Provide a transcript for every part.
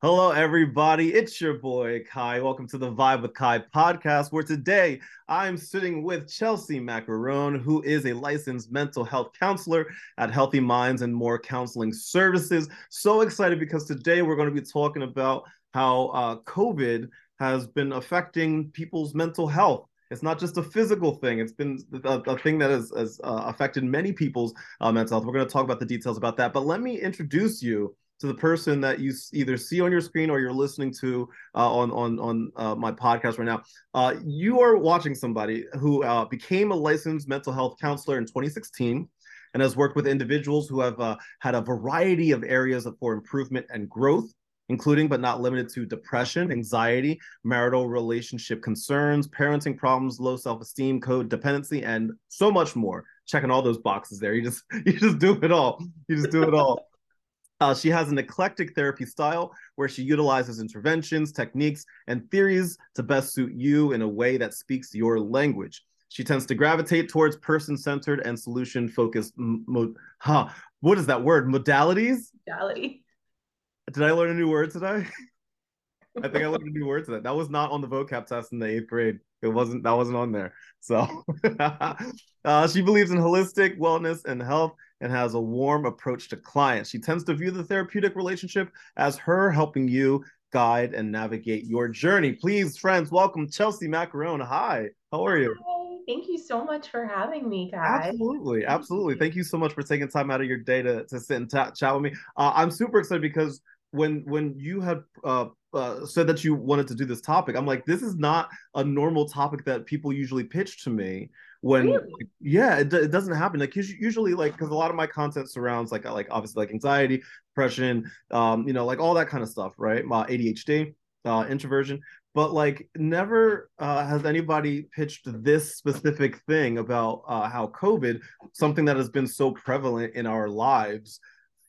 Hello, everybody. It's your boy Ky. Welcome to the Vibe with Ky podcast, where today I'm sitting with Chelsea Maccarone, who is a licensed mental health counselor at Healthy Minds and More Counseling Services. So excited because today we're going to be talking about how uh, COVID has been affecting people's mental health. It's not just a physical thing. It's been a, a thing that has, has uh, affected many people's uh, mental health. We're going to talk about the details about that. But let me introduce you to the person that you either see on your screen or you're listening to uh, on on on uh, my podcast right now. Uh, you are watching somebody who uh, became a licensed mental health counselor in 2016 and has worked with individuals who have uh, had a variety of areas for improvement and growth. Including but not limited to depression, anxiety, marital relationship concerns, parenting problems, low self-esteem, co-dependency, and so much more. Checking all those boxes there. You just you just do it all. You just do it all. Uh, she has an eclectic therapy style where she utilizes interventions, techniques, and theories to best suit you in a way that speaks your language. She tends to gravitate towards person centered and solution focused. Mo- huh. What is that word? Modalities? Modality. Did I learn a new word today? I think I learned a new word today. That was not on the vocab test in the eighth grade. It wasn't. That wasn't on there. So, uh, she believes in holistic wellness and health and has a warm approach to clients. She tends to view the therapeutic relationship as her helping you guide and navigate your journey. Please, friends, welcome Chelsea Maccarone. Hi, how are you? Hi. Thank you so much for having me, guys. Absolutely, absolutely. Thank you so much for taking time out of your day to, to sit and t- chat with me. Uh, I'm super excited because when when you had uh, uh, said that you wanted to do this topic, I'm like, this is not a normal topic that people usually pitch to me when really? yeah it, it doesn't happen. Like usually like because a lot of my content surrounds like like obviously like anxiety depression um you know like all that kind of stuff right? My adhd uh introversion. But like never uh, has anybody pitched this specific thing about uh, how covid something that has been so prevalent in our lives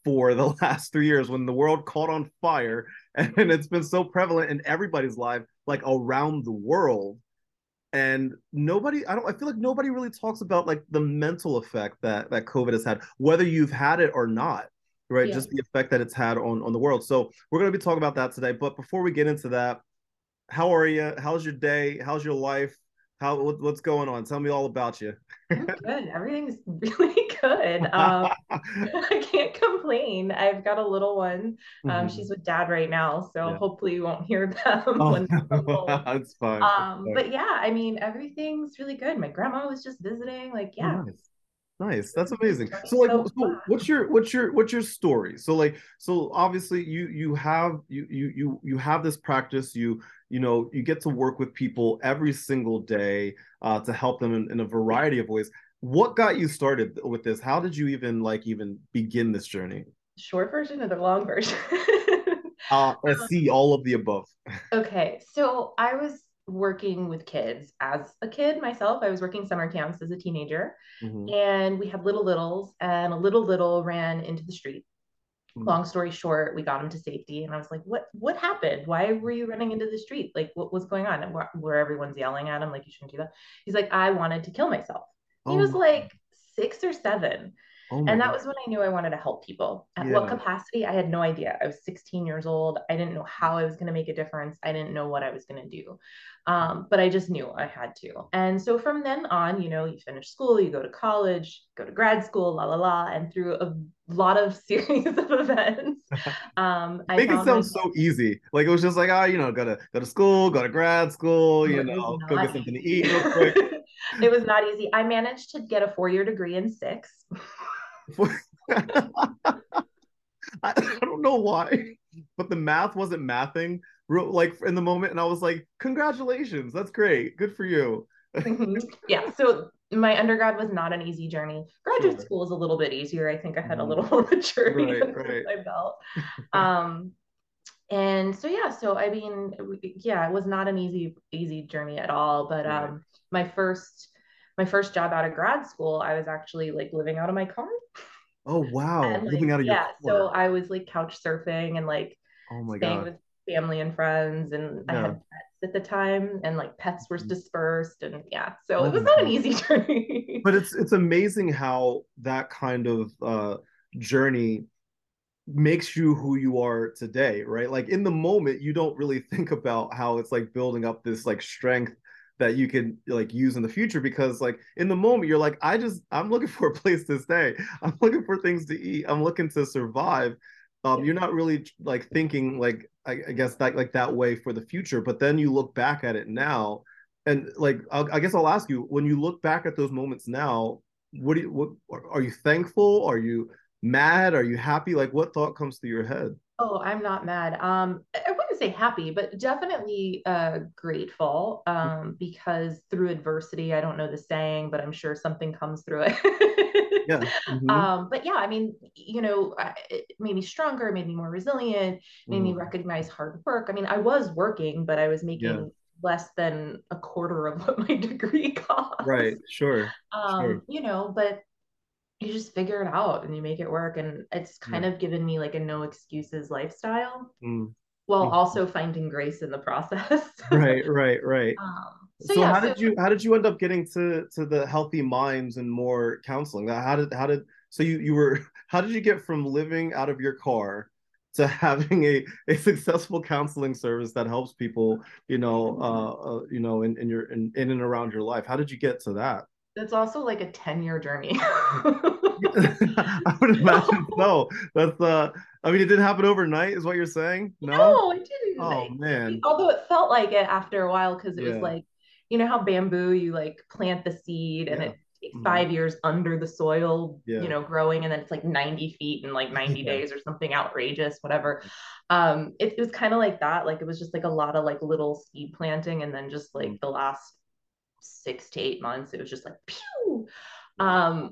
for the last three years when the world caught on fire and it's been so prevalent in everybody's life like around the world. And nobody i don't i feel like nobody really talks about like the mental effect that that covid has had whether you've had it or not right? Yeah. just the effect that it's had on on the world. So we're going to be talking about that today. But before we get into that how are you how's your day? How's your life how what's going on? Tell me all about you. Good. Everything's really good. Um, i can't complain. I've got a little one. Um, mm-hmm. she's with dad right now so yeah. hopefully you won't hear them oh, when that's fine. Um, but yeah i mean everything's really good. My grandma was just visiting like yeah. Nice. Nice. That's amazing. So like so what's your what's your what's your story? So like so obviously you you have you you you you have this practice you you know you get to work with people every single day uh, to help them in, in a variety of ways. What got you started with this? How did you even like even begin this journey? Short version or the long version? uh, let's see all of the above. okay, so I was working with kids as a kid myself. I was working summer camps as a teenager, mm-hmm. and we had little littles, and a little little ran into the street. Mm-hmm. Long story short, we got him to safety, and I was like, "What? What happened? Why were you running into the street? Like, what was going on? Where, where everyone's yelling at him, like you shouldn't do that." He's like, "I wanted to kill myself." Oh. He was like six or seven. Oh and that God. was when I knew I wanted to help people. At yeah. what capacity? I had no idea. I was 16 years old. I didn't know how I was going to make a difference. I didn't know what I was going to do. Um, but I just knew I had to. And so from then on, you know, you finish school, you go to college, go to grad school, la la la, and through a lot of series of events. Um, I Make it sound myself- so easy. Like it was just like, ah, oh, you know, go to go to school, go to grad school, you know, go get something to eat real quick. it was not easy. I managed to get a four-year degree in six. I, don't know why, but the math wasn't mathing like in the moment, and I was like, "Congratulations, that's great, good for you." mm-hmm. Yeah. So my undergrad was not an easy journey. Graduate sure. school is a little bit easier. I think I had a mm-hmm. little more maturity right, right. my belt. Um, and so yeah, so I mean, yeah, it was not an easy easy journey at all. But right. um, my first my first job out of grad school, I was actually like living out of my car. Oh wow, and, like, living out of yeah, your car. Yeah. So I was like couch surfing and like oh my staying god with family and friends, and yeah. I had pets at the time, and like pets were mm-hmm. dispersed, and yeah, so oh it was not god. an easy journey. but it's it's amazing how that kind of uh, journey makes you who you are today, right? Like in the moment, you don't really think about how it's like building up this like strength that you can like use in the future because like in the moment you're like i just i'm looking for a place to stay. I'm looking for things to eat. I'm looking to survive. Um, you're not really like thinking like I, I, guess that like that way for the future but then you look back at it now and like I'll, i guess i'll ask you when you look back at those moments now what do you what are you thankful? Are you mad? Are you happy? Like what thought comes through your head? Oh, I'm not mad. Um, say happy, but definitely uh, grateful um, because through adversity, I don't know the saying, but I'm sure something comes through it. yeah. Mm-hmm. Um, but yeah, I mean, you know, it made me stronger, made me more resilient, made mm. me recognize hard work. I mean, I was working, but I was making yeah. less than a quarter of what my degree cost. Right. Sure. Um, sure. You know, but you just figure it out and you make it work and it's kind of given me like a no excuses lifestyle mm. While mm. also finding grace in the process right right right um, so, so yeah, how so, did you how did you end up getting to to the healthy minds and more counseling how did how did so you you were how did you get from living out of your car to having a, a successful counseling service that helps people you know uh, uh you know in, in your in, in and around your life how did you get to that it's also like a 10 year journey. I would imagine so. That's uh I mean it didn't happen overnight, is what you're saying? No, no it didn't. Oh man. Although it felt like it after a while because it yeah. was like, you know how bamboo you like plant the seed and yeah. it takes mm-hmm. five years under the soil, yeah. you know, growing, and then it's like 90 feet in like 90 days or something outrageous, whatever. Um, it, it was kind of like that. Like it was just like a lot of like little seed planting, and then just like mm. the last six to eight months, it was just like pew. Um,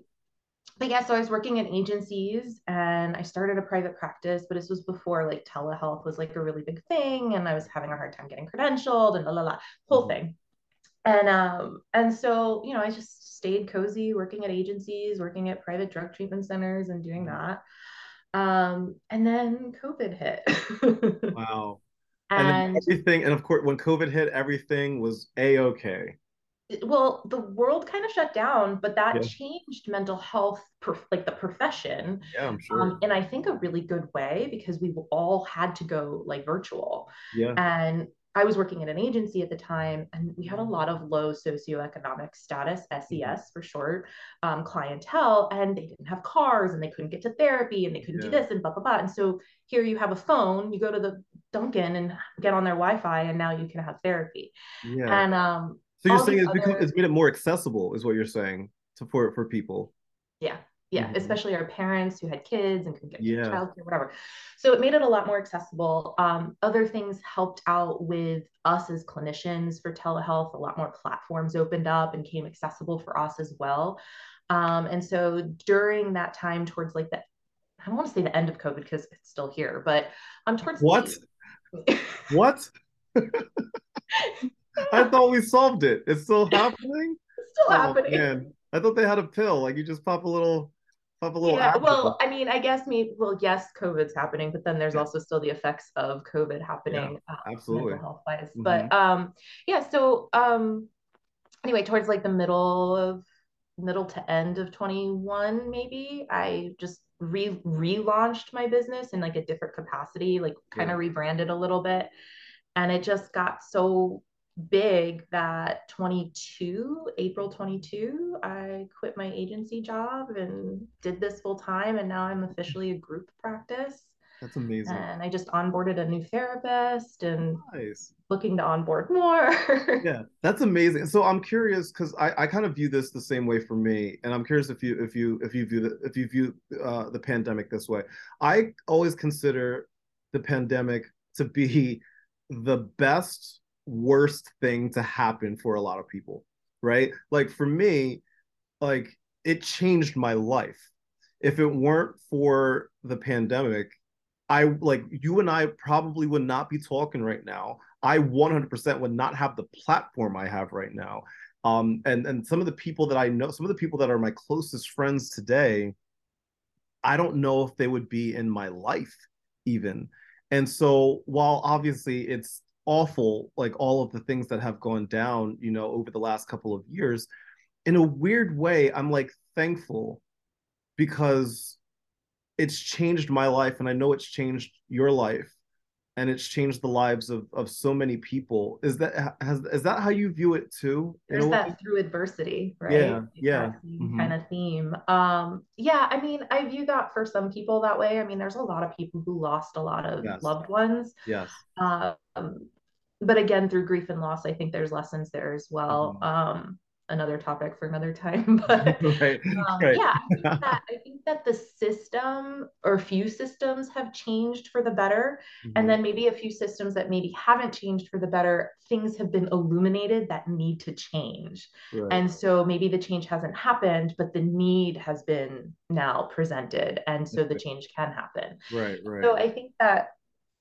but yeah, so I was working in agencies and I started a private practice, but this was before like telehealth was like a really big thing, and I was having a hard time getting credentialed and la la la whole mm-hmm. thing. And um, and so you know, I just stayed cozy, working at agencies, working at private drug treatment centers, and doing mm-hmm. that. Um, and then COVID hit. wow. And, and everything, and of course, when COVID hit, everything was a okay well the world kind of shut down but that yeah. changed mental health like the profession yeah i'm sure um, and i think a really good way because we all had to go like virtual yeah and i was working at an agency at the time and we had a lot of low socioeconomic status ses mm-hmm. for short um, clientele and they didn't have cars and they couldn't get to therapy and they couldn't yeah. do this and blah blah blah and so here you have a phone you go to the dunkin and get on their wi-fi and now you can have therapy yeah. and um so you're saying it's other... become it's made it more accessible, is what you're saying to for for people. Yeah. Yeah, mm-hmm. especially our parents who had kids and couldn't get yeah. childcare, whatever. So it made it a lot more accessible. Um, other things helped out with us as clinicians for telehealth. A lot more platforms opened up and came accessible for us as well. Um, and so during that time, towards like the, I don't want to say the end of COVID because it's still here, but I'm um, towards what? The... what? I thought we solved it. It's still happening. It's still oh, happening. Man. I thought they had a pill. Like you just pop a little, pop a little. Yeah. Well, I mean, I guess me. Well, yes, COVID's happening, but then there's yeah. also still the effects of COVID happening. Yeah, uh, absolutely. Health wise, mm-hmm. but um, yeah. So um, anyway, towards like the middle of middle to end of 21 maybe i just re relaunched my business in like a different capacity like kind of yeah. rebranded a little bit and it just got so big that 22 april 22 i quit my agency job and did this full time and now i'm officially a group practice. That's amazing. And i just onboarded a new therapist and nice. looking to onboard more. Yeah that's amazing. So i'm curious because I, I kind of view this the same way for me and i'm curious if you if you if you view the if you view uh, the pandemic this way. I always consider the pandemic to be the best worst thing to happen for a lot of people, right? Like for me, like it changed my life. If it weren't for the pandemic, I like you and I probably would not be talking right now. I 100% would not have the platform I have right now. Um, and and some of the people that I know, some of the people that are my closest friends today, I don't know if they would be in my life even. And so while obviously it's awful like all of the things that have gone down you know over the last couple of years in a weird way i'm like thankful because it's changed my life and I know it's changed your life and it's changed the lives of of so many people. Is that has is that how you view it too? There's that through adversity, right? Yeah, yeah. Mm-hmm. Kind of theme. Um, yeah, I mean, I view that for some people that way. I mean, there's a lot of people who lost a lot of yes. loved ones. Yes. Um, but again, through grief and loss, I think there's lessons there as well. Mm-hmm. Um, another topic for another time. But right, um, right. yeah, I think, that, I think that the system or few systems have changed for the better. Mm-hmm. And then maybe a few systems that maybe haven't changed for the better, things have been illuminated that need to change. Right. And so maybe the change hasn't happened, but the need has been now presented. And so the change can happen. Right, right. So I think that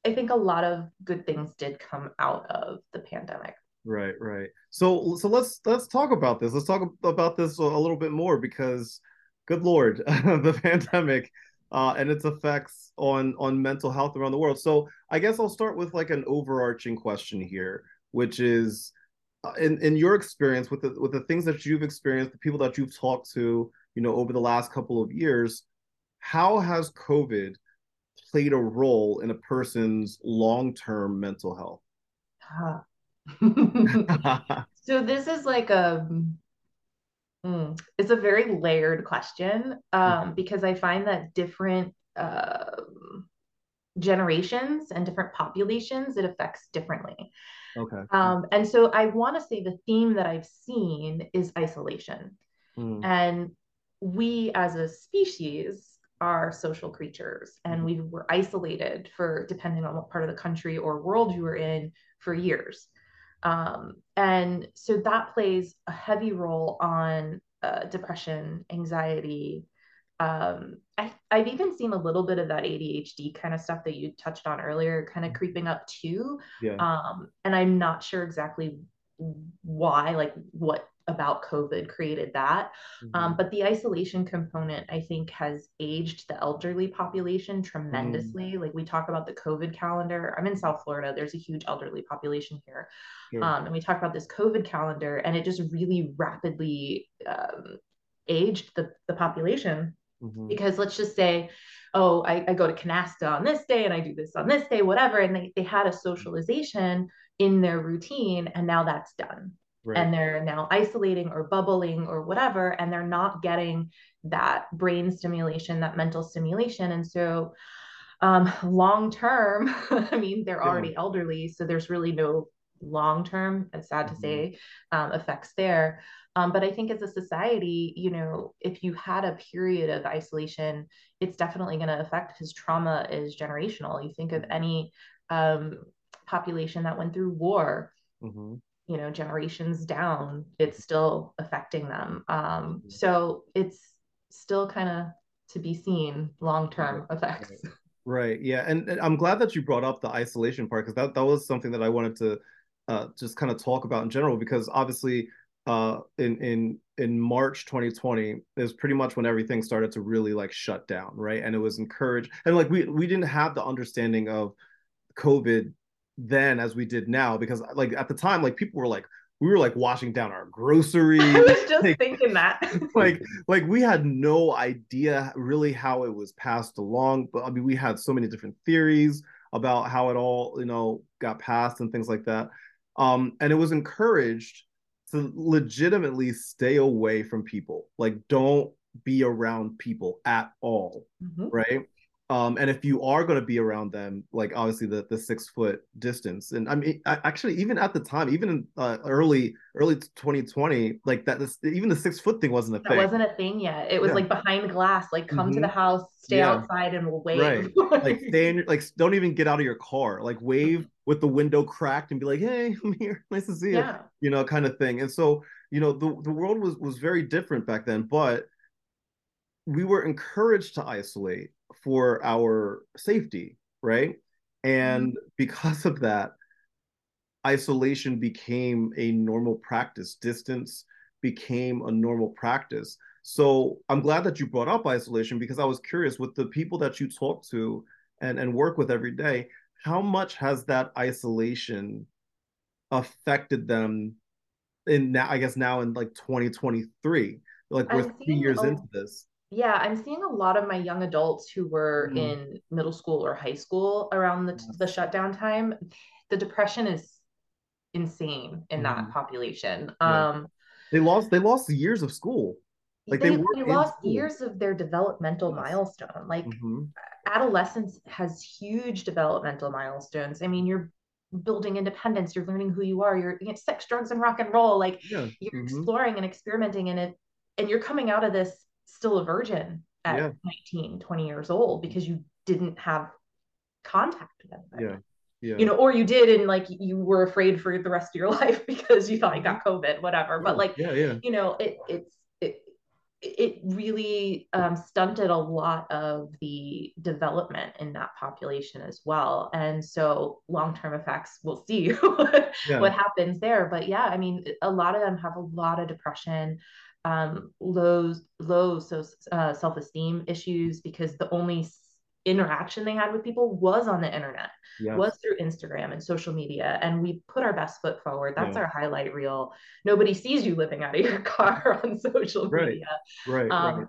I think a lot of good things did come out of the pandemic. Right, right. So so let's let's talk about this. Let's talk about this a little bit more because good lord, the pandemic uh, and its effects on on mental health around the world. So I guess I'll start with like an overarching question here, which is uh, in in your experience with the with the things that you've experienced, the people that you've talked to, you know, over the last couple of years, how has COVID played a role in a person's long-term mental health? Uh, so this is like a mm, it's a very layered question um, mm-hmm. because I find that different uh, generations and different populations it affects differently. Okay. Um, and so I want to say the theme that I've seen is isolation, mm. and we as a species are social creatures and mm-hmm. we were isolated for depending on what part of the country or world you were in for years um, and so that plays a heavy role on uh, depression, anxiety. Um, I, I've even seen a little bit of that ADHD kind of stuff that you touched on earlier, kind of mm-hmm. creeping up too. Yeah. Um, and I'm not sure exactly why, like what about COVID created that. Um, mm-hmm. Um, but the isolation component, I think, has aged the elderly population tremendously. Mm. Like we talk about the COVID calendar. I'm in South Florida. There's a huge elderly population here. Um, and we talk about this COVID calendar, and it just really rapidly um, aged the, the population. Mm-hmm. Because let's just say, oh, I, I go to Canasta on this day and I do this on this day, whatever. And they, they had a socialization in their routine, and now that's done right. and they're now isolating or bubbling or whatever and they're not getting that brain stimulation that mental stimulation and so um, long term i mean they're yeah. already elderly so there's really no long term it's sad mm-hmm. to say um, effects there um, but i think as a society you know if you had a period of isolation it's definitely going to affect because trauma is generational you think of mm-hmm. any um, population that went through war mm-hmm you know generations down it's still affecting them um mm-hmm. so it's still kind of to be seen long term effects right yeah and, and, i'm glad that you brought up the isolation part because that, that was something that i wanted to uh, just kind of talk about in general because obviously uh, in in in March 2020 is pretty much when everything started to really like shut down, right? And it was encouraged, and like we we didn't have the understanding of COVID then as we did now because like at the time like people were like we were like washing down our groceries. I was just like, thinking that. like like we had no idea really how it was passed along, but I mean we had so many different theories about how it all, you know, got passed and things like that. Um and it was encouraged to legitimately stay away from people. Like don't be around people at all, mm-hmm. right? Um, and if you are going to be around them, like obviously the the six foot distance, and I mean, I, actually, even at the time, even in uh, early early 2020, like that, this, even the six foot thing wasn't a that thing. wasn't a thing yet. It was yeah. like behind glass, like come mm-hmm. to the house, stay yeah. outside, and we'll wave. Right. like stay in, your, like don't even get out of your car. Like wave with the window cracked and be like, "Hey, I'm here. Nice to see you." Yeah. You know, kind of thing. And so, you know, the the world was was very different back then, but we were encouraged to isolate for our safety, right? And mm-hmm. because of that, isolation became a normal practice. Distance became a normal practice. So I'm glad that you brought up isolation because I was curious with the people that you talk to and, and work with every day, how much has that isolation affected them in now, I guess now in like 2023? Like we're three years a, into this yeah, I'm seeing a lot of my young adults who were mm. in middle school or high school around the, yes. the shutdown time. The depression is insane in mm. that mm-hmm. population. Yeah. Um, they lost they lost years of school. Like they, they, they lost school. years of their developmental yes. milestone. Like mm-hmm. adolescence has huge developmental milestones. I mean, you're building independence, you're learning who you are, you're you know, sex, drugs, and rock and roll. Like yeah. you're mm-hmm. exploring and experimenting in it, and you're coming out of this still a virgin at yeah. 19, 20 years old because you didn't have contact with them. Yeah. Yeah. You know, or you did and like you were afraid for the rest of your life because you thought you got mm-hmm. COVID, whatever. Yeah. But like, yeah, yeah. you know, it it's it it really um, stunted a lot of the development in that population as well. And so long term effects, we'll see what, yeah. what happens there. But yeah, I mean, a lot of them have a lot of depression, um, low, low so, uh, self esteem issues because the only interaction they had with people was on the internet, was through Instagram and social media. And we put our best foot forward. That's yeah. our highlight reel. Nobody sees you living out of your car on social right. media. Right. Um, right.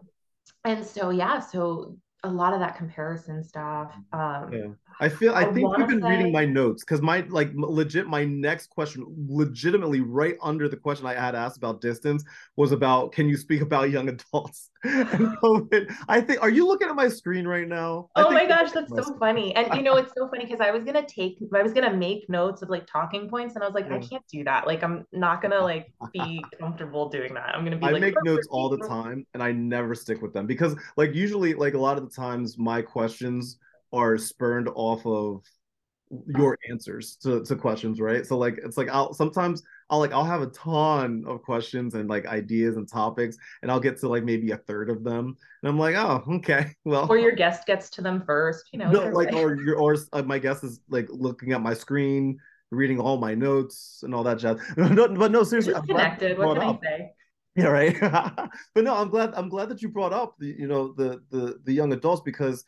And so, yeah, so a lot of that comparison stuff. Um, yeah. I feel I, I think you've been say... reading my notes because my like legit my next question, legitimately right under the question I had asked about distance was about can you speak about young adults and COVID? I think are you looking at my screen right now? oh my gosh, that's so screen. funny. And you know it's so funny because I was gonna take I was gonna make notes of like talking points and I was like, yeah. I can't do that. Like I'm not gonna like be comfortable doing that. I'm gonna be I like make notes all the time and I never stick with them because like usually like a lot of the times my questions are spurned off of your answers to, to questions, right? So like it's like I'll sometimes I'll like I'll have a ton of questions and like ideas and topics, and I'll get to like maybe a third of them, and I'm like, oh, okay, well. Or your guest gets to them first, you know. No, like or your or uh, my guest is like looking at my screen, reading all my notes and all that jazz. no, but no, seriously, I'm connected. What can I say? Yeah, right. but no, I'm glad I'm glad that you brought up the you know the the the young adults because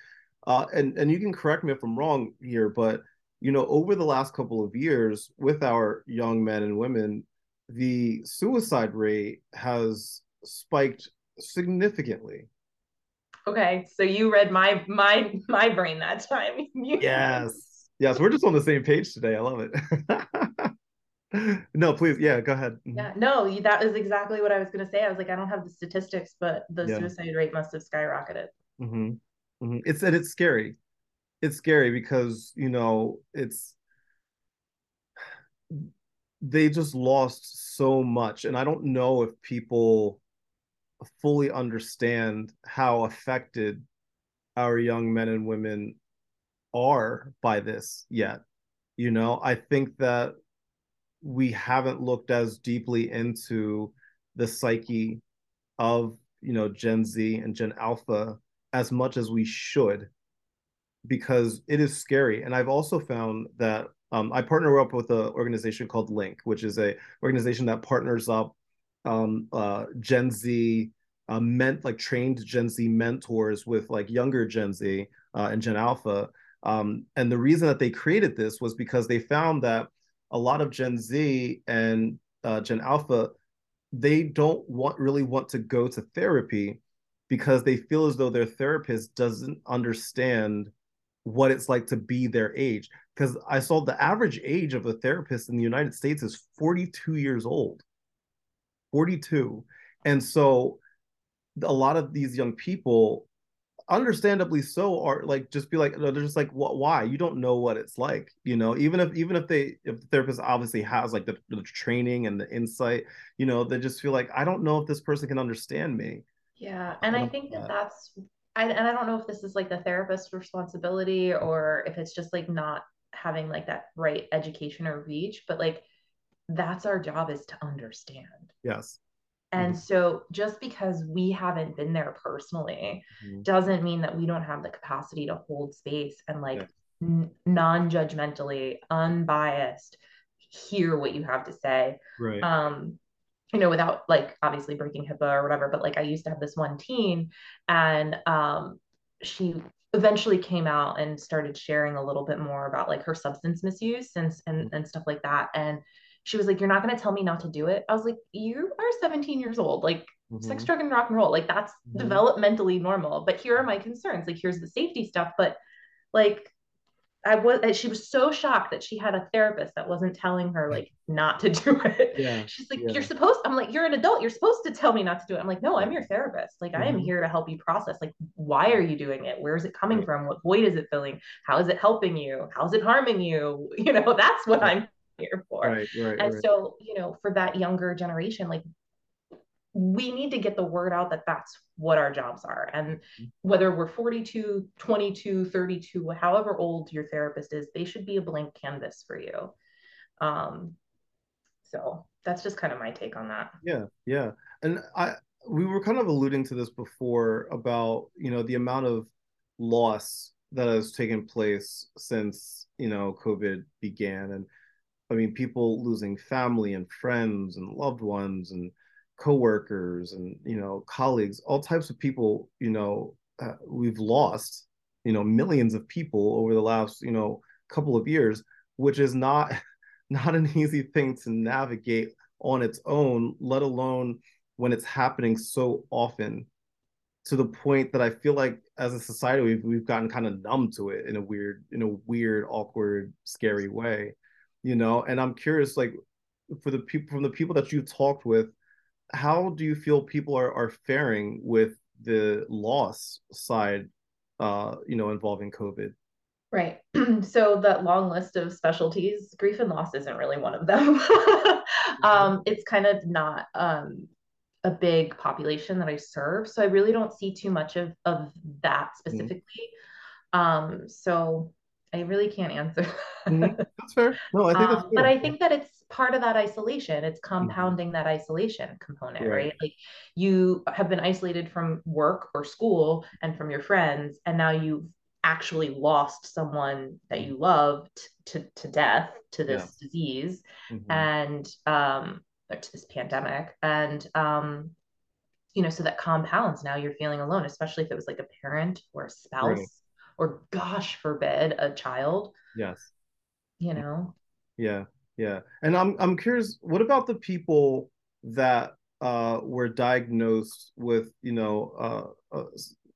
uh, and and you can correct me if I'm wrong here, but you know, over the last couple of years, with our young men and women, the suicide rate has spiked significantly. Okay, so you read my my my brain that time. yes, yes, we're just on the same page today. I love it. no, please, yeah, go ahead. Mm-hmm. Yeah, no, that is exactly what I was going to say. I was like, I don't have the statistics, but the yeah. suicide rate must have skyrocketed. Mm-hmm. Mm-hmm. It's and it's scary. It's scary because you know it's they just lost so much, and I don't know if people fully understand how affected our young men and women are by this yet. You know, I think that we haven't looked as deeply into the psyche of you know Gen Z and Gen Alpha as much as we should because it is scary. And I've also found that um, I partner up with an organization called Link, which is a organization that partners up um, uh, Gen Z uh, meant like trained Gen Z mentors with like younger Gen Z uh, and Gen Alpha. Um, and the reason that they created this was because they found that a lot of Gen Z and uh, Gen Alpha they don't want really want to go to therapy because they feel as though their therapist doesn't understand what it's like to be their age. Because I saw the average age of a therapist in the United States is 42 years old. 42. And so a lot of these young people, understandably so, are like just be like, they're just like, what why? You don't know what it's like, you know, even if even if they if the therapist obviously has like the, the training and the insight, you know, they just feel like, I don't know if this person can understand me yeah. And I think that that's, I, and I don't know if this is like the therapist's responsibility or if it's just like not having like that right education or reach, but like that's our job is to understand. Yes. And mm-hmm. so just because we haven't been there personally mm-hmm. doesn't mean that we don't have the capacity to hold space and like n- non judgmentally, unbiased, hear what you have to say. Right. Um, you know, without like obviously breaking HIPAA or whatever, but like I used to have this one teen and um, she eventually came out and started sharing a little bit more about like her substance misuse and, and, and stuff like that. And she was like, You're not going to tell me not to do it. I was like, You are 17 years old. Like, mm-hmm. sex, drug, and rock and roll. Like that's mm-hmm. developmentally normal. But here are my concerns. Like here's the safety stuff. But like I was she was so shocked that she had a therapist that wasn't telling her like not to do it. Yeah. She's like, yeah. You're supposed, I'm like, you're an adult, you're supposed to tell me not to do it. I'm like, no, I'm your therapist. Like, mm-hmm. I am mm-hmm. here to help you process. Like, why are you doing it? Where is it coming from? What void is it filling? How is it helping you? How's it harming you? You know, that's what I'm here for. Right, right, and right. so, you know, for that younger generation, like we need to get the word out that that's what our jobs are. And whether we're 42 22 32 however old your therapist is they should be a blank canvas for you. Um so that's just kind of my take on that. Yeah yeah. And i we were kind of alluding to this before about you know the amount of loss that has taken place since you know covid began. And i mean people losing family and friends and loved ones and coworkers and you know colleagues all types of people you know uh, we've lost you know millions of people over the last you know couple of years which is not not an easy thing to navigate on its own let alone when it's happening so often to the point that i feel like as a society we've, we've gotten kind of numb to it in a weird in a weird awkward scary way you know? And i'm curious like for the people from the people that you've talked with how do you feel people are, are faring with the loss side uh you know involving covid? Right. So that long list of specialties grief and loss isn't really one of them. Um it's kind of not um a big population that i serve so i really don't see too much of of that mm-hmm. specifically. Mm-hmm. um so i really can't answer. Mm-hmm. that's fair. No i think um, but i think that it's part of that isolation it's mm-hmm. compounding that isolation component right. right. like you have been isolated from work or school and from your friends and now you've actually lost someone that you loved to, to death to this yeah. disease mm-hmm. and um to this pandemic and um you know so that compounds now you're feeling alone especially if it was like a parent or a spouse right. or gosh forbid a child yes you know yeah yeah. And i'm i'm curious what about the people that uh were diagnosed with you know uh, uh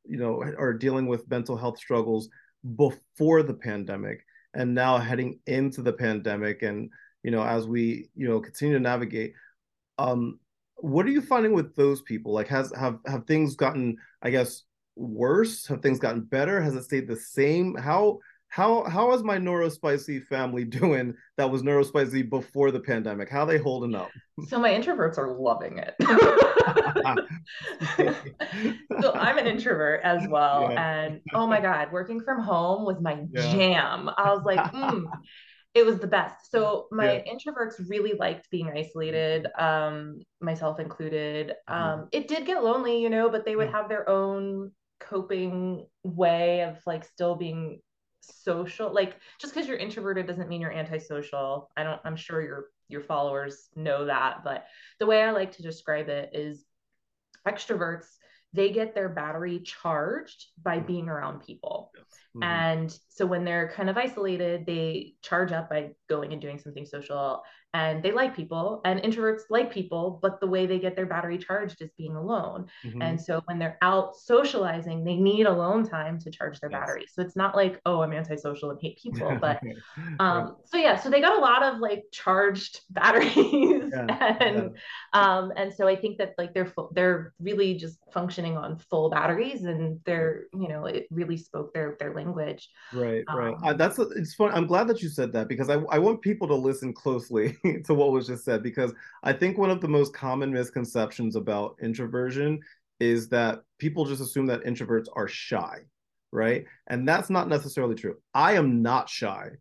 you know are dealing with mental health struggles before the pandemic and now heading into the pandemic and you know as we you know continue to navigate um what are you finding with those people? Like has have have things gotten i guess worse? Have things gotten better? Has it stayed the same? How how how is my neurospicy family doing that was neurospicy before the pandemic how are they holding up so my introverts are loving it so i'm an introvert as well yeah. and oh my god working from home was my yeah. jam i was like mm, it was the best so my yeah. introverts really liked being isolated um myself included mm-hmm. um it did get lonely you know but they would have their own coping way of like still being social like just because you're introverted doesn't mean you're antisocial i don't i'm sure your your followers know that but the way i like to describe it is extroverts they get their battery charged by mm-hmm. being around people yes. mm-hmm. and so when they're kind of isolated they charge up by going and doing something social and they like people and introverts like people but the way they get their battery charged is being alone mm-hmm. and so when they're out socializing they need alone time to charge their yes. battery so it's not like oh i'm antisocial and hate people but um so yeah so they got a lot of like charged batteries yeah. and yeah. um and so i think that like they're full, they're really just functioning on full batteries and they're you know it really spoke their their language right right um, uh, that's it's fun i'm glad that you said that because i, I want people to listen closely to what was just said because I think one of the most common misconceptions about introversion is that people just assume that introverts are shy, right? And that's not necessarily true. I am not shy,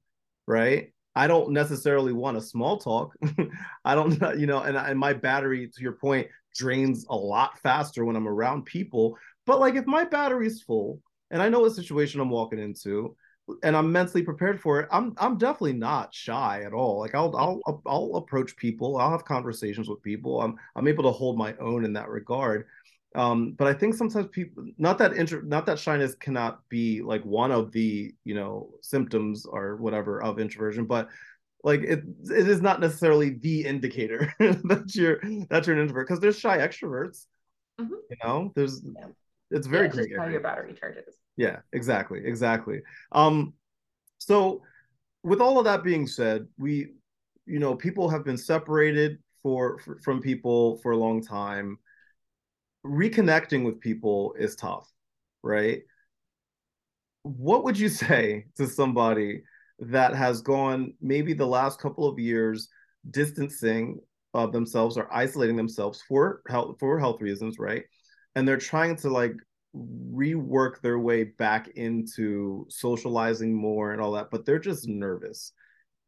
right? I don't necessarily want a small talk. I don't, you know, and, and my battery, to your point, drains a lot faster when I'm around people. But like if my battery's full and I know what situation I'm walking into, and I'm mentally prepared for it, I'm I'm definitely not shy at all. Like I'll I'll I'll approach people, I'll have conversations with people. I'm I'm able to hold my own in that regard. Um, but I think sometimes people not that intro not that shyness cannot be like one of the you know symptoms or whatever of introversion, but like it it is not necessarily the indicator that you're that you're an introvert because there's shy extroverts Mm-hmm. You know, there's yeah. It's very yeah, it's how your battery charges. Yeah, exactly, exactly. Um, so with all of that being said, we, you know, people have been separated for, for from people for a long time. Reconnecting with people is tough, right? What would you say to somebody that has gone maybe the last couple of years distancing of themselves or isolating themselves for health for health reasons, right? And they're trying to like rework their way back into socializing more and all that, but they're just nervous.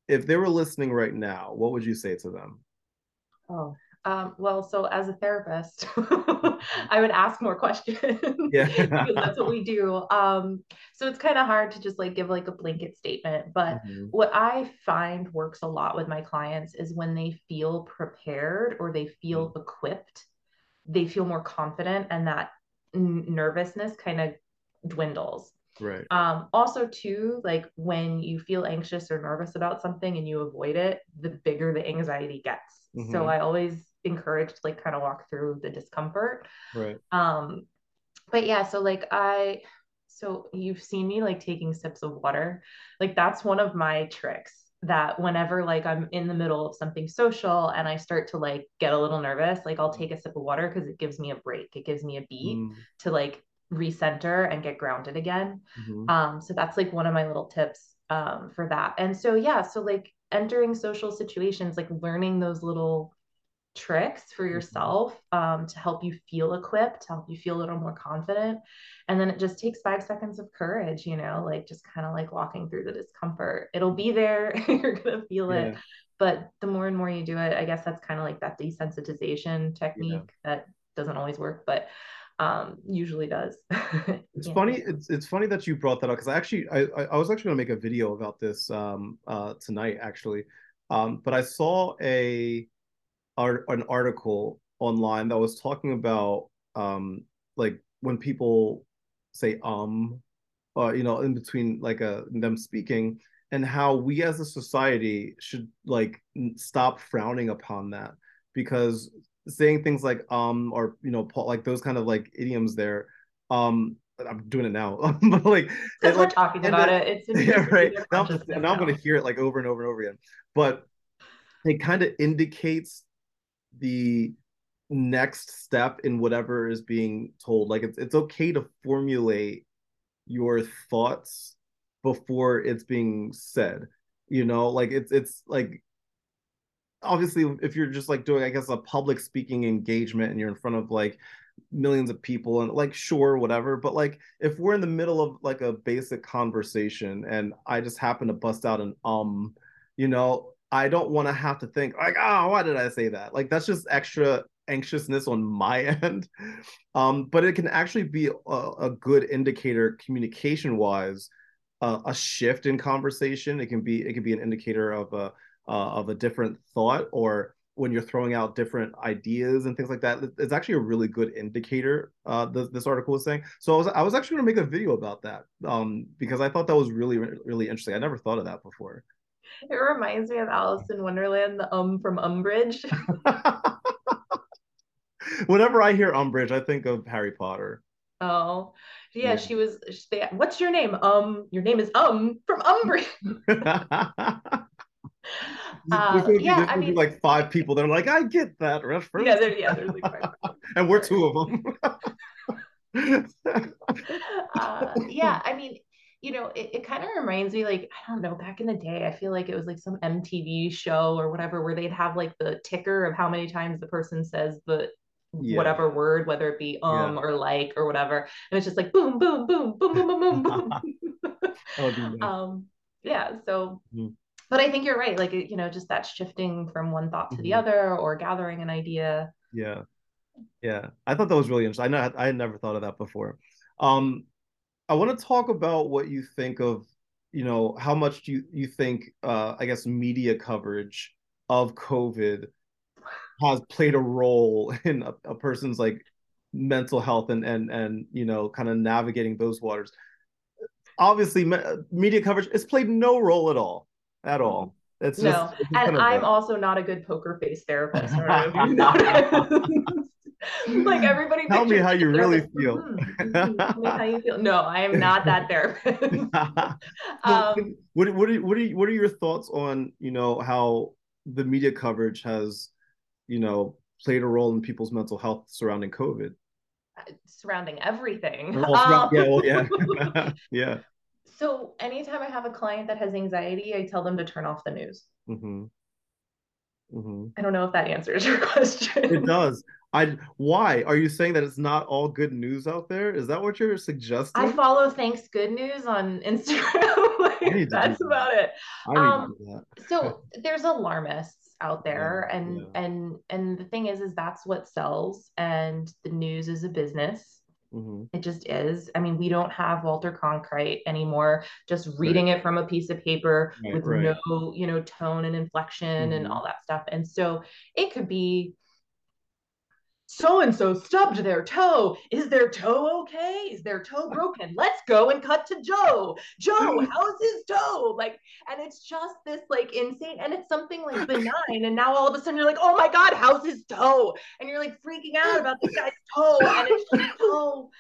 If they were listening right now, what would you say to them? Oh, um, well, so as a therapist, I would ask more questions. Yeah. that's what we do. Um, so it's kind of hard to just like give like a blanket statement. But mm-hmm. what I find works a lot with my clients is when they feel prepared or they feel mm-hmm. equipped, they feel more confident, and that n- nervousness kind of dwindles. Right. Um, also, too, like when you feel anxious or nervous about something and you avoid it, the bigger the anxiety gets. Mm-hmm. So I always encourage to like kind of walk through the discomfort. Right. Um, but yeah, so like I so you've seen me like taking sips of water. Like that's one of my tricks that whenever like I'm in the middle of something social and I start to like get a little nervous, like I'll take a sip of water because it gives me a break. It gives me a beat mm. to like recenter and get grounded again. Mm-hmm. Um, so that's like one of my little tips um for that. And so yeah, so like entering social situations, like learning those little tricks for mm-hmm. yourself um, to help you feel equipped, to help you feel a little more confident. And then it just takes five seconds of courage, you know, like just kind of like walking through the discomfort. It'll be there, you're going to feel yeah. it. But the more and more you do it, I guess that's kind of like that desensitization technique yeah. that doesn't always work, but um usually does it's funny it's, it's funny that you brought that up because i actually I, I was actually going to make a video about this um uh tonight actually um but i saw a art, an article online that was talking about um like when people say um uh you know in between like a uh, them speaking and how we as a society should like stop frowning upon that because saying things like um or you know like those kind of like idioms there um I'm doing it now, but like because we're talking about then, it. It's yeah, right. Now, now I'm going to hear it like over and over and over again. But it kind of indicates the next step in whatever is being told. Like it's it's okay to formulate your thoughts before it's being said. You know, like it's it's like obviously if you're just like doing I guess a public speaking engagement and you're in front of like millions of people and like sure whatever but like if we're in the middle of like a basic conversation and i just happen to bust out an um you know I don't want to have to think like, oh, why did I say that? Like that's just extra anxiousness on my end. Um, but it can actually be a, a good indicator communication wise, uh, a shift in conversation. It can be it can be an indicator of a uh, of a different thought or when you're throwing out different ideas and things like that. It's actually a really good indicator. Uh, this, this article was saying. So I was I was actually going to make a video about that um, because I thought that was really really interesting. I never thought of that before. It reminds me of Alice in Wonderland, the um from Umbridge. Whenever I hear Umbridge, I think of Harry Potter. Oh, yeah, yeah. she was. She, What's your name? Um, your name is Um from Umbridge. Uh, yeah, I mean, like five people that are like, I get that reference. Yeah, there, yeah, there's like five. and we're two of them. uh, yeah, I mean, you know, it, it kind of reminds me like, I don't know, back in the day, I feel like it was like some MTV show or whatever where they'd have like the ticker of how many times the person says the yeah. whatever word, whether it be um yeah. or like or whatever. And it's just like boom, boom, boom, boom, boom, boom, boom, boom. um, yeah. So, mm-hmm. but I think you're right. Like, you know, just that shifting from one thought to mm-hmm. the other or gathering an idea. Yeah. Yeah. I thought that was really interesting. I know I had never thought of that before. Um, I want to talk about what you think of, you know, how much do you, you think, uh, I guess, media coverage of COVID has played a role in a, a person's like mental health and and and you know, kind of navigating those waters. Obviously, me- media coverage has played no role at all, at all. It's no, just, it's and I'm also not a good poker face therapist. like everybody tell me how you really feel mm-hmm. how you feel no i am not that therapist um, what, what, are, what, are, what are your thoughts on you know how the media coverage has you know played a role in people's mental health surrounding covid surrounding everything um, yeah well, yeah yeah so anytime i have a client that has anxiety i tell them to turn off the news mm-hmm. Mm-hmm. I don't know if that answers your question. It does. I why are you saying that it's not all good news out there? Is that what you're suggesting? I follow Tank's Good News on Instagram. like, that's about it. Um, so there's alarmists out there, yeah, and yeah. and and the thing is, is that's what sells, and the news is a business. Mm-hmm. It just is. I mean, we don't have Walter Cronkite anymore, just reading right. it from a piece of paper right, with right. no, you know, tone and inflection mm-hmm. and all that stuff. And so it could be so and so stubbed their toe. Is their toe okay? Is their toe broken? Let's go and cut to Joe. Joe, how's his toe? Like, and it's just this like insane, and it's something like benign. And now all of a sudden you're like, oh my God, how's his toe? And you're like freaking out about this guy's toe, and it's just toe.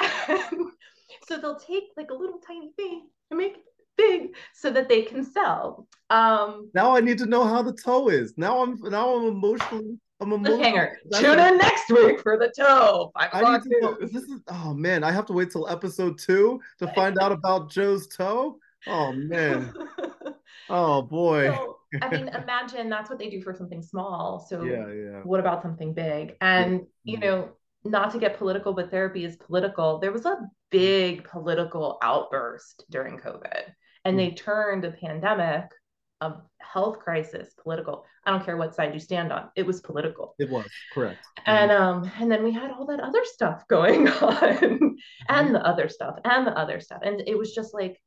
And so they'll take like a little tiny thing and make it big so that they can sell. Um now I need to know how the toe is. Now I'm now I'm emotionally I'm a cliffhanger. Tune in next week for the toe. Five o'clock news. This is oh man, I have to wait till episode two to find out about Joe's toe. Oh man. Oh boy. So, I mean, imagine that's what they do for something small. So yeah, yeah. What about something big? And yeah. you know, not to get political, but therapy is political. There was a big political outburst during COVID, and hmm. they turned a pandemic a health crisis political i don't care what side you stand on it was political. It was correct. And um and then we had all that other stuff going on mm-hmm. and the other stuff and the other stuff and it was just like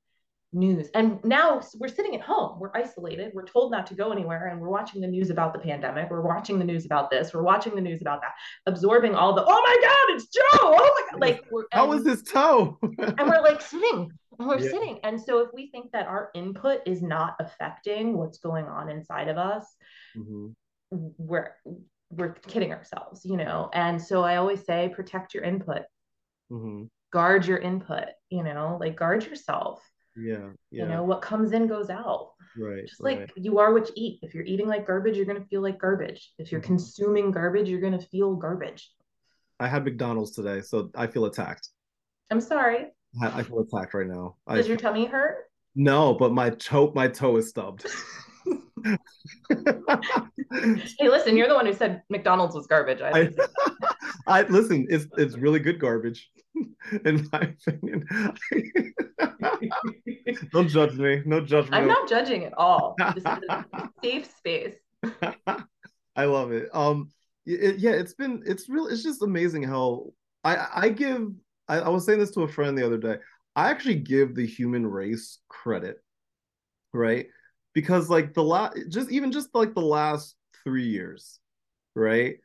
news. And now we're sitting at home we're isolated we're told not to go anywhere and we're watching the news about the pandemic we're watching the news about this we're watching the news about that absorbing all the oh my god it's joe! Oh my god like we're, how was this toe and we're like sitting we're yeah. sitting. And so if we think that our input is not affecting what's going on inside of us, mm-hmm. we're we're kidding ourselves, you know. And so I always say protect your input. Mm-hmm. Guard your input, you know, like guard yourself. Yeah, yeah. You know, what comes in goes out. Right. Just like right. you are what you eat. If you're eating like garbage, you're gonna feel like garbage. If you're mm-hmm. consuming garbage, you're gonna feel garbage. I had McDonald's today, so I feel attacked. I'm sorry. I feel attacked right now. Does I, your tummy hurt? No, but my toe my toe is stubbed. hey, listen, you're the one who said McDonald's was garbage. I, I, I listen. It's it's really good garbage, in my opinion. Don't judge me. No judgment. I'm not judging at all. This is a safe space. I love it. Um, it, yeah, it's been it's real. It's just amazing how I I give I, I was saying this to a friend the other day. I actually give the human race credit, right? Because like the last, just even just like the last three years, right?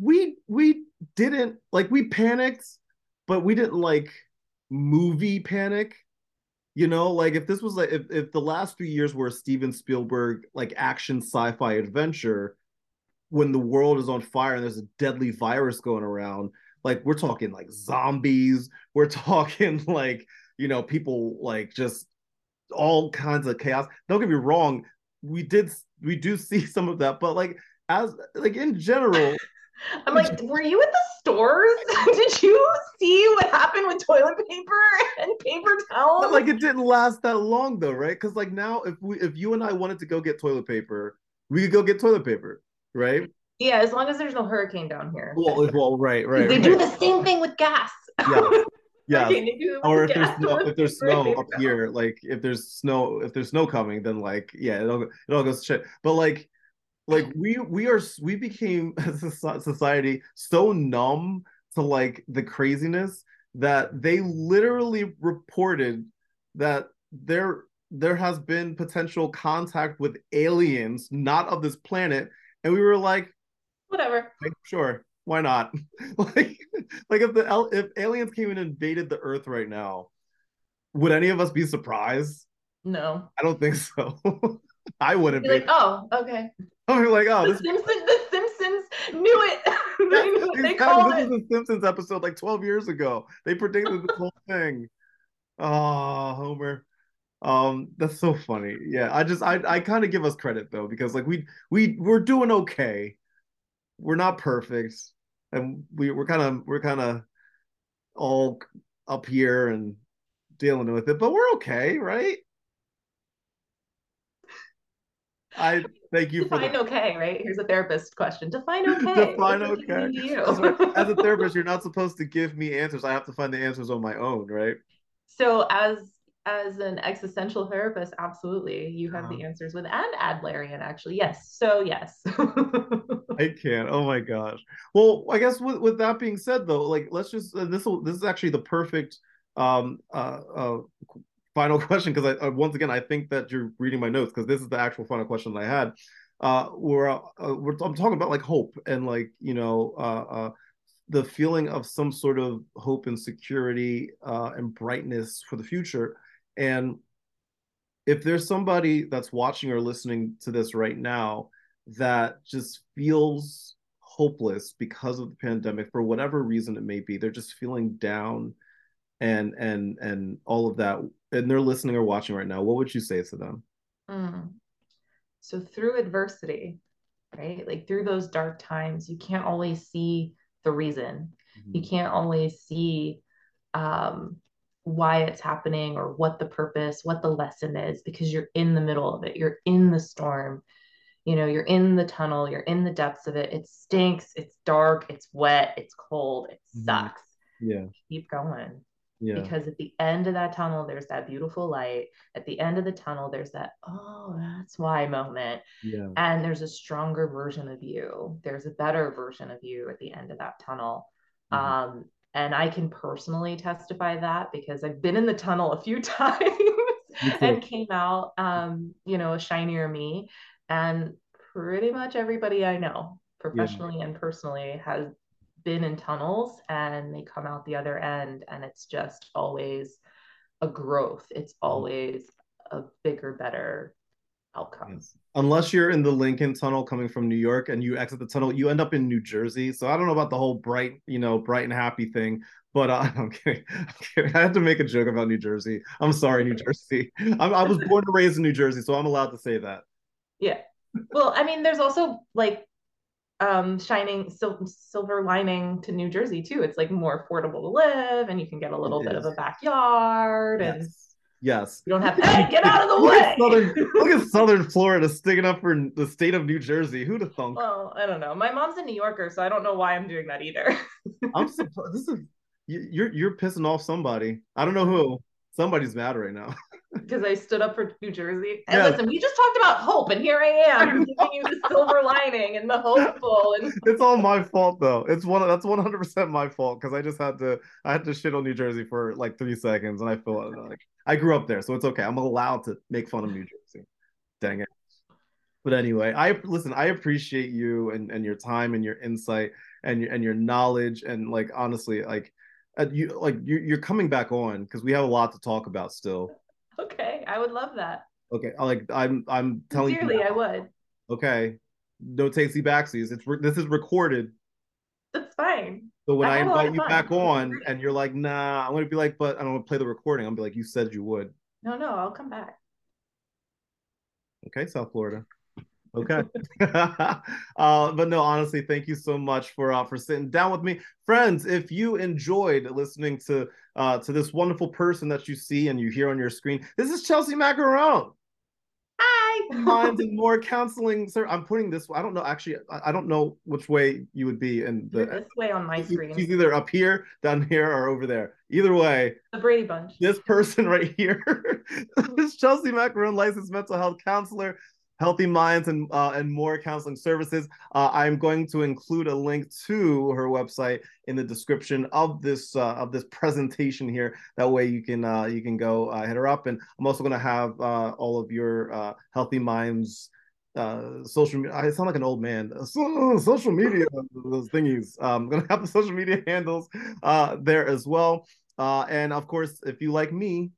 We we didn't like we panicked, but we didn't like movie panic. You know, like if this was like if, if the last three years were a Steven Spielberg like action sci-fi adventure, when the world is on fire and there's a deadly virus going around, like we're talking like zombies we're talking like you know people like just all kinds of chaos don't get me wrong we did we do see some of that but like as like in general I'm like, were you at the stores? Did you see what happened with toilet paper and paper towels? But like it didn't last that long though, right? Because like now if we if you and I wanted to go get toilet paper, we could go get toilet paper, right? Yeah, as long as there's no hurricane down here. Well, well right, right. They right. do the same thing with gas. Yeah. Yeah. or if there's snow, if there's snow up here, like if there's snow, if there's snow coming, then like yeah, it all it all goes shit. But like like we we are we became as a society so numb to like the craziness that they literally reported that there there has been potential contact with aliens not of this planet and we were like whatever. Like, sure, why not? like, like if the if aliens came and invaded the Earth right now, would any of us be surprised? No, I don't think so. I wouldn't be. be. Like, oh, okay. I'm like, oh, the, this... Simpson, the Simpsons knew it. they knew it. They called this it. was a Simpsons episode like 12 years ago. They predicted this whole thing. Oh, Homer. Um, that's so funny. Yeah, I just I I kind of give us credit though because like we we we're doing okay. We're not perfect, and we we're kind of we're kind of all up here and dealing with it, but we're okay, right? I thank you define for define okay, right? Here's a therapist question. Define okay. define okay. As a therapist, you're not supposed to give me answers. I have to find the answers on my own, right? So as as an existential therapist, absolutely. You have uh, the uh-huh. answers with and Adlerian, actually. Yes. So yes. I can't. Oh my gosh. Well, I guess with, with that being said though, like let's just uh, this will this is actually the perfect um uh, uh final question because I uh, once again I think that you're reading my notes because this is the actual final question that I had. Uh, where uh, we're I'm talking about like hope and like you know uh, uh, the feeling of some sort of hope and security uh, and brightness for the future. And if there's somebody that's watching or listening to this right now that just feels hopeless because of the pandemic for whatever reason it may be, they're just feeling down and and and all of that and they're listening or watching right now what would you say to them mm. so through adversity right like through those dark times you can't always see the reason mm-hmm. you can't always see um, why it's happening or what the purpose what the lesson is because you're in the middle of it you're in the storm you know you're in the tunnel you're in the depths of it it stinks it's dark it's wet it's cold it mm-hmm. sucks yeah keep going yeah. Because at the end of that tunnel, there's that beautiful light. At the end of the tunnel, there's that, oh, that's why moment. Yeah. And there's a stronger version of you. There's a better version of you at the end of that tunnel. Mm-hmm. Um, and I can personally testify that because I've been in the tunnel a few times and came out, um, you know, a shinier me. And pretty much everybody I know, professionally yeah. and personally, has been in tunnels and they come out the other end and it's just always a growth it's mm-hmm. always a bigger better outcome yes. unless you're in the lincoln tunnel coming from new york and you exit the tunnel you end up in new jersey so i don't know about the whole bright you know bright and happy thing but uh, I'm, kidding. I'm kidding. i had to make a joke about new jersey i'm sorry new jersey I'm, i was born and raised in new jersey so i'm allowed to say that yeah well i mean there's also like um, shining sil- silver lining to New Jersey too. It's like more affordable to live, and you can get a little bit of a backyard, yes. Yes, you don't have to hey, get out of the way. Southern, look at Southern Florida sticking up for the state of New Jersey. Who'd have thunk? Well, I don't know. My mom's a New Yorker, so I don't know why I'm doing that either. I'm surprised. This is you're you're pissing off somebody. I don't know who. Somebody's mad right now. because I stood up for New Jersey. And yes. listen, we just talked about hope, and here I am giving you the silver lining and the hopeful. And it's all my fault though. It's one that's one hundred percent my fault because I just had to I had to shit on New Jersey for like three seconds, and I feel like I grew up there, so it's okay. I'm allowed to make fun of New Jersey. Dang it. But anyway, I listen. I appreciate you and and your time and your insight and your and your knowledge and like honestly like. Uh, you like you, you're coming back on because we have a lot to talk about still Okay, I would love that. Okay, I like I'm I'm telling Sincerely, you. Sincerely, I would. Okay, no takesy backsies. It's this is recorded. That's fine. So when I, I invite you back on and you're like, nah, I'm gonna be like, but I don't want to play the recording. I'm gonna be like, you said you would. No, no, I'll come back. Okay, South Florida. Okay. uh, but no, honestly, thank you so much for uh, for sitting down with me, friends. If you enjoyed listening to uh, to this wonderful person that you see and you hear on your screen, this is Chelsea Maccarone. Hi. Minds and more counseling, sir. I'm putting this. I don't know. Actually, I, I don't know which way you would be in the You're this way on my screen. He's either up here, down here, or over there. Either way, the Brady Bunch. This person right here is Chelsea Maccarone, licensed mental health counselor Healthy Minds and uh, and more counseling services. Uh, I'm going to include a link to her website in the description of this uh, of this presentation here. That way you can uh, you can go uh, hit her up, and I'm also going to have uh, all of your Healthy Minds social media. I sound like an old man. So, social media those thingies. Um, I'm going to have the social media handles there as well. and of course, if you like me,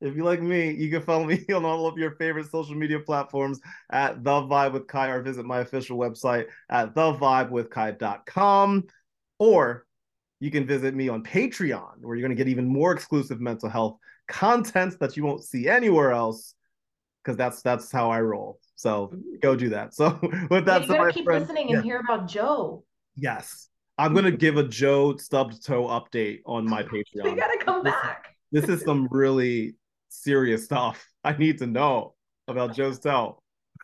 If you like me, you can follow me on all of your favorite social media platforms at The Vibe with Ky or visit my official website at thevibewithky.com. Or you can visit me on Patreon, where you're going to get even more exclusive mental health content that you won't see anywhere else because that's that's how I roll. So go do that. So with that, yeah, you gotta keep friend, listening yeah. and hear about Joe. Yes, I'm gonna give a Joe stubbed toe update on my Patreon. you gotta come this, back. this is some really serious stuff. I need to know about Joe's toe.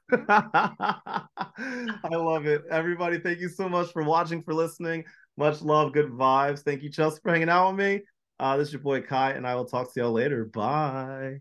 I love it. Everybody, thank you so much for watching, for listening. Much love, good vibes. Thank you, Chelsea, for hanging out with me. Uh, this is your boy Ky, and I will talk to y'all later. Bye.